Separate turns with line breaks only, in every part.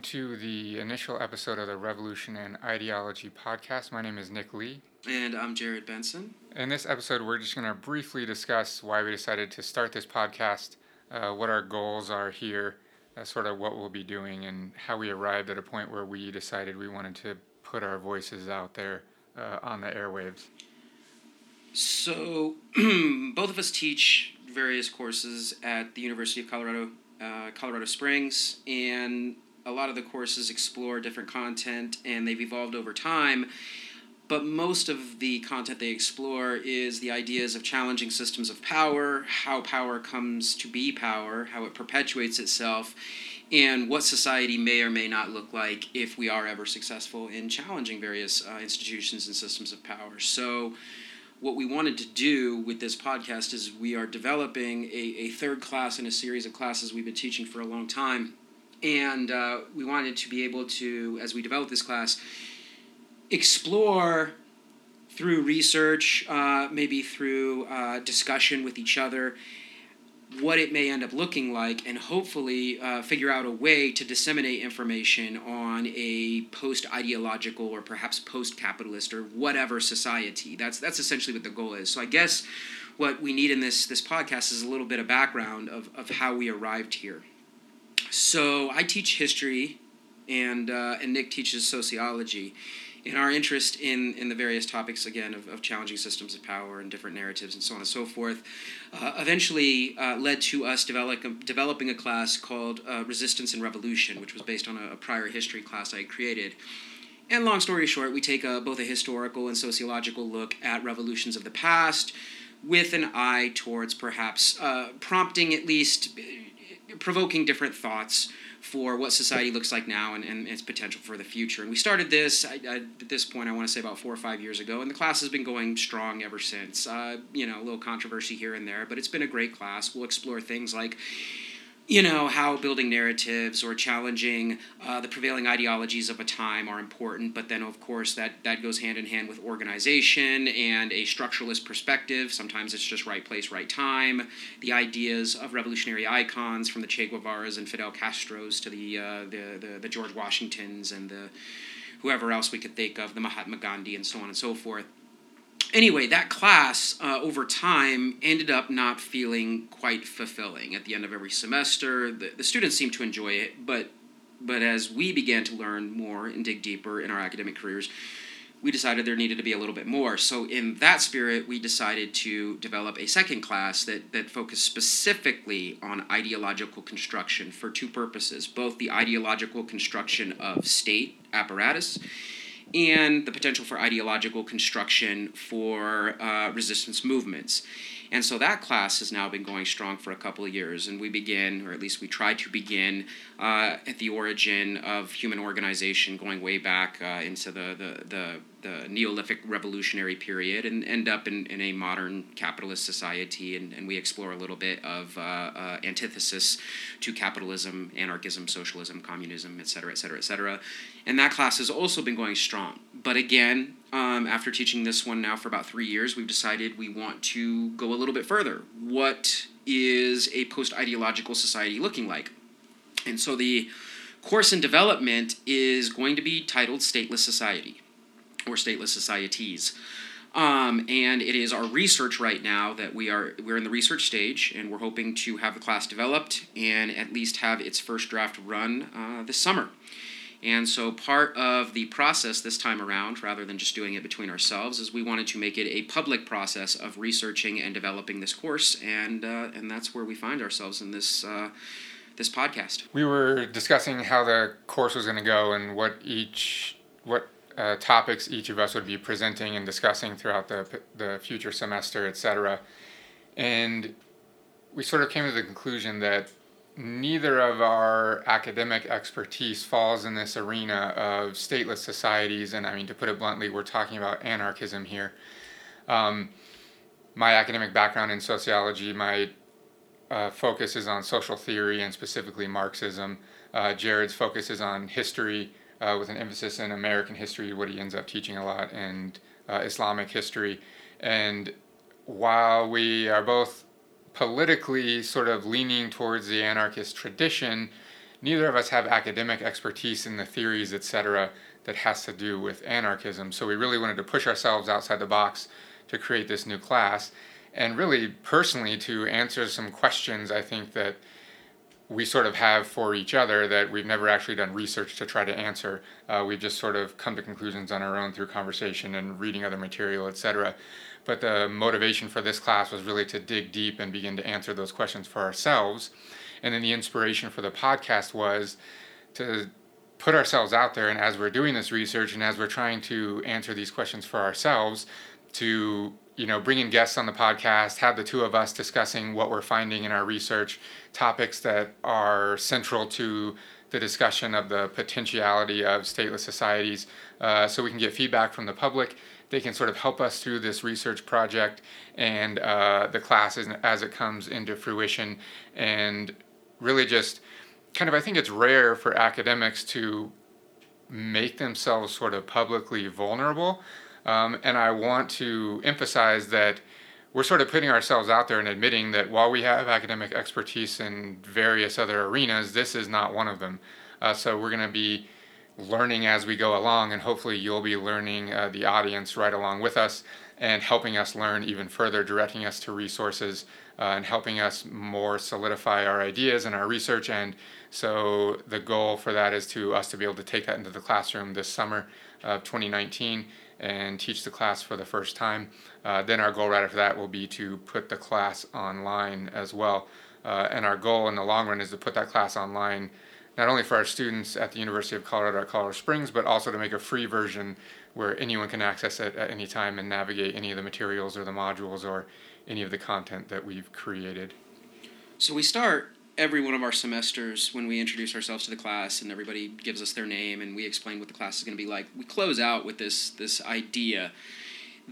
Welcome to the initial episode of the Revolution and Ideology podcast. My name is Nick Lee.
And I'm Jared Benson.
In this episode, we're just going to briefly discuss why we decided to start this podcast, uh, what our goals are here, uh, sort of what we'll be doing, and how we arrived at a point where we decided we wanted to put our voices out there uh, on the airwaves.
So, both of us teach various courses at the University of Colorado, uh, Colorado Springs, and a lot of the courses explore different content, and they've evolved over time. But most of the content they explore is the ideas of challenging systems of power, how power comes to be power, how it perpetuates itself, and what society may or may not look like if we are ever successful in challenging various uh, institutions and systems of power. So, what we wanted to do with this podcast is we are developing a, a third class in a series of classes we've been teaching for a long time. And uh, we wanted to be able to, as we develop this class, explore through research, uh, maybe through uh, discussion with each other, what it may end up looking like, and hopefully uh, figure out a way to disseminate information on a post ideological or perhaps post capitalist or whatever society. That's, that's essentially what the goal is. So I guess what we need in this, this podcast is a little bit of background of, of how we arrived here. So I teach history, and, uh, and Nick teaches sociology. And our interest in, in the various topics again of, of challenging systems of power and different narratives and so on and so forth uh, eventually uh, led to us develop, developing a class called uh, resistance and revolution which was based on a, a, prior history class i had created. And long story short we take a, both a historical and sociological look at revolutions of the past with an eye towards perhaps uh, prompting at least provoking different thoughts for what society looks like now and, and its potential for the future. And we started this I, I, at this point, I want to say about four or five years ago, and the class has been going strong ever since. Uh, you know, a little controversy here and there, but it's been a great class. We'll explore things like you know, how building narratives or challenging uh, the prevailing ideologies of a time are important, but then, of course, that, that goes hand in hand with organization and a structuralist perspective. Sometimes it's just right place, right time. The ideas of revolutionary icons from the Che Guevaras and Fidel Castros to the, uh, the, the, the George Washingtons and the whoever else we could think of, the Mahatma Gandhi, and so on and so forth anyway, that class uh, over time ended up not feeling quite fulfilling. At the end of every semester, the, the students seemed to enjoy it, but but as we began to learn more and dig deeper in our academic careers, we decided there needed to be a little bit more. So, in that spirit, we decided to develop a second class that, that focused specifically on ideological construction for two purposes both the ideological construction of state apparatus and the potential for ideological construction for uh, resistance movements. And so that class has now been going strong for a couple of years, and we begin, or at least we try to begin, uh, at the origin of human organization, going way back uh, into the, the, the the Neolithic revolutionary period and end up in, in a modern capitalist society. And, and we explore a little bit of uh, uh, antithesis to capitalism, anarchism, socialism, communism, et cetera, et cetera, et cetera. And that class has also been going strong. But again, um, after teaching this one now for about three years, we've decided we want to go a little bit further. What is a post ideological society looking like? And so the course in development is going to be titled Stateless Society or stateless societies. Um, and it is our research right now that we are we're in the research stage, and we're hoping to have the class developed and at least have its first draft run uh, this summer. And so, part of the process this time around, rather than just doing it between ourselves, is we wanted to make it a public process of researching and developing this course, and uh, and that's where we find ourselves in this. Uh, this podcast.
We were discussing how the course was going to go and what each what uh, topics each of us would be presenting and discussing throughout the, the future semester, etc. And we sort of came to the conclusion that neither of our academic expertise falls in this arena of stateless societies. And I mean, to put it bluntly, we're talking about anarchism here. Um, my academic background in sociology, my uh, focus is on social theory and specifically Marxism. Uh, Jared's focus is on history uh, with an emphasis in American history, what he ends up teaching a lot, and uh, Islamic history. And while we are both politically sort of leaning towards the anarchist tradition, neither of us have academic expertise in the theories, etc., that has to do with anarchism. So we really wanted to push ourselves outside the box to create this new class. And really, personally, to answer some questions I think that we sort of have for each other that we've never actually done research to try to answer. Uh, we've just sort of come to conclusions on our own through conversation and reading other material, etc. But the motivation for this class was really to dig deep and begin to answer those questions for ourselves. And then the inspiration for the podcast was to put ourselves out there and as we're doing this research and as we're trying to answer these questions for ourselves to you know bring in guests on the podcast have the two of us discussing what we're finding in our research topics that are central to the discussion of the potentiality of stateless societies uh, so we can get feedback from the public they can sort of help us through this research project and uh, the classes as it comes into fruition and really just kind of I think it's rare for academics to make themselves sort of publicly vulnerable. Um, and I want to emphasize that we're sort of putting ourselves out there and admitting that while we have academic expertise in various other arenas, this is not one of them. Uh, so we're going to be learning as we go along, and hopefully you'll be learning uh, the audience right along with us and helping us learn even further, directing us to resources uh, and helping us more solidify our ideas and our research and so the goal for that is to us to be able to take that into the classroom this summer of 2019 and teach the class for the first time. Uh, then our goal right after that will be to put the class online as well. Uh, and our goal in the long run is to put that class online not only for our students at the University of Colorado at Colorado Springs, but also to make a free version where anyone can access it at any time and navigate any of the materials or the modules or any of the content that we've created.
So we start every one of our semesters when we introduce ourselves to the class and everybody gives us their name and we explain what the class is going to be like we close out with this this idea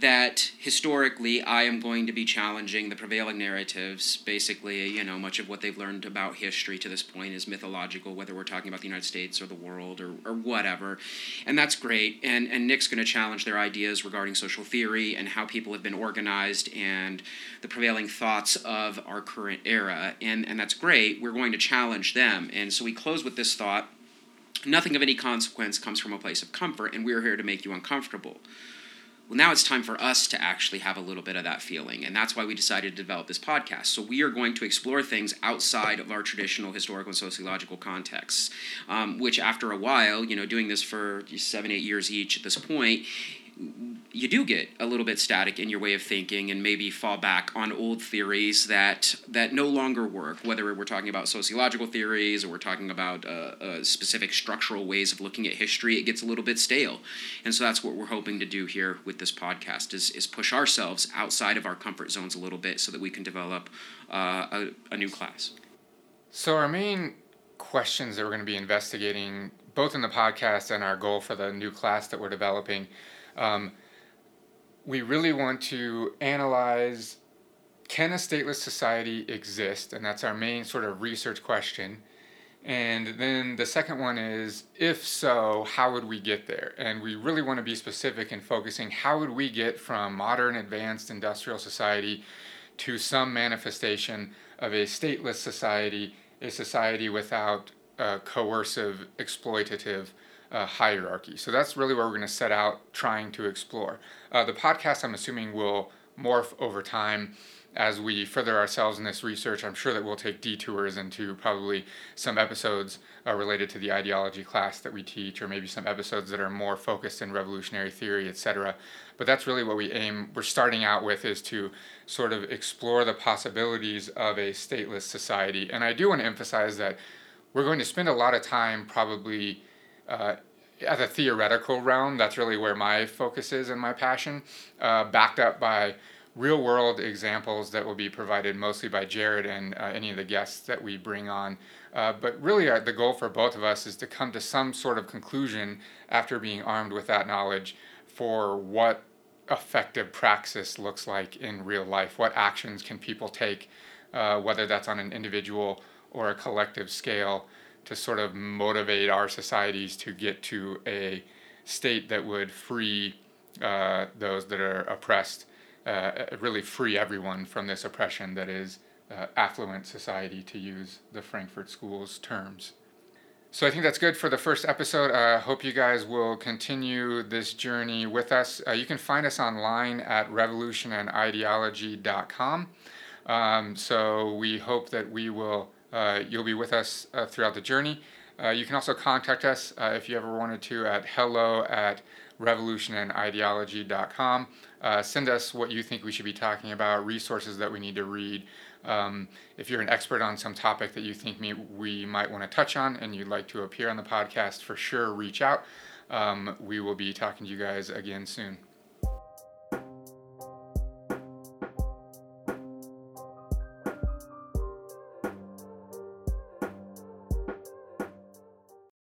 that historically I am going to be challenging the prevailing narratives. Basically, you know, much of what they've learned about history to this point is mythological, whether we're talking about the United States or the world or, or whatever. And that's great. And, and Nick's going to challenge their ideas regarding social theory and how people have been organized and the prevailing thoughts of our current era. And, and that's great. We're going to challenge them. And so we close with this thought nothing of any consequence comes from a place of comfort, and we're here to make you uncomfortable well, now it's time for us to actually have a little bit of that feeling. And that's why we decided to develop this podcast. So we are going to explore things outside of our traditional historical and sociological contexts, um, which after a while, you know, doing this for seven, eight years each at this point, you do get a little bit static in your way of thinking and maybe fall back on old theories that that no longer work whether we're talking about sociological theories or we're talking about uh, uh, specific structural ways of looking at history it gets a little bit stale. And so that's what we're hoping to do here with this podcast is, is push ourselves outside of our comfort zones a little bit so that we can develop uh, a, a new class.
So our main questions that we're going to be investigating both in the podcast and our goal for the new class that we're developing um, we really want to analyze can a stateless society exist? And that's our main sort of research question. And then the second one is if so, how would we get there? And we really want to be specific in focusing how would we get from modern advanced industrial society to some manifestation of a stateless society, a society without a coercive, exploitative uh, hierarchy. So that's really where we're going to set out trying to explore. Uh, the podcast, I'm assuming, will morph over time as we further ourselves in this research. I'm sure that we'll take detours into probably some episodes uh, related to the ideology class that we teach, or maybe some episodes that are more focused in revolutionary theory, etc. But that's really what we aim. We're starting out with is to sort of explore the possibilities of a stateless society. And I do want to emphasize that we're going to spend a lot of time probably uh, at the theoretical realm, that's really where my focus is and my passion, uh, backed up by real world examples that will be provided mostly by Jared and uh, any of the guests that we bring on. Uh, but really, uh, the goal for both of us is to come to some sort of conclusion after being armed with that knowledge for what effective praxis looks like in real life. What actions can people take, uh, whether that's on an individual or a collective scale, to sort of motivate our societies to get to a state that would free uh, those that are oppressed, uh, really free everyone from this oppression that is uh, affluent society, to use the Frankfurt School's terms. So I think that's good for the first episode. I uh, hope you guys will continue this journey with us. Uh, you can find us online at revolutionandideology.com. Um, so we hope that we will you'll be with us uh, throughout the journey. Uh, you can also contact us uh, if you ever wanted to at hello at revolutionandideology.com. Uh, send us what you think we should be talking about, resources that we need to read. Um, if you're an expert on some topic that you think me, we might want to touch on and you'd like to appear on the podcast, for sure reach out. Um, we will be talking to you guys again soon.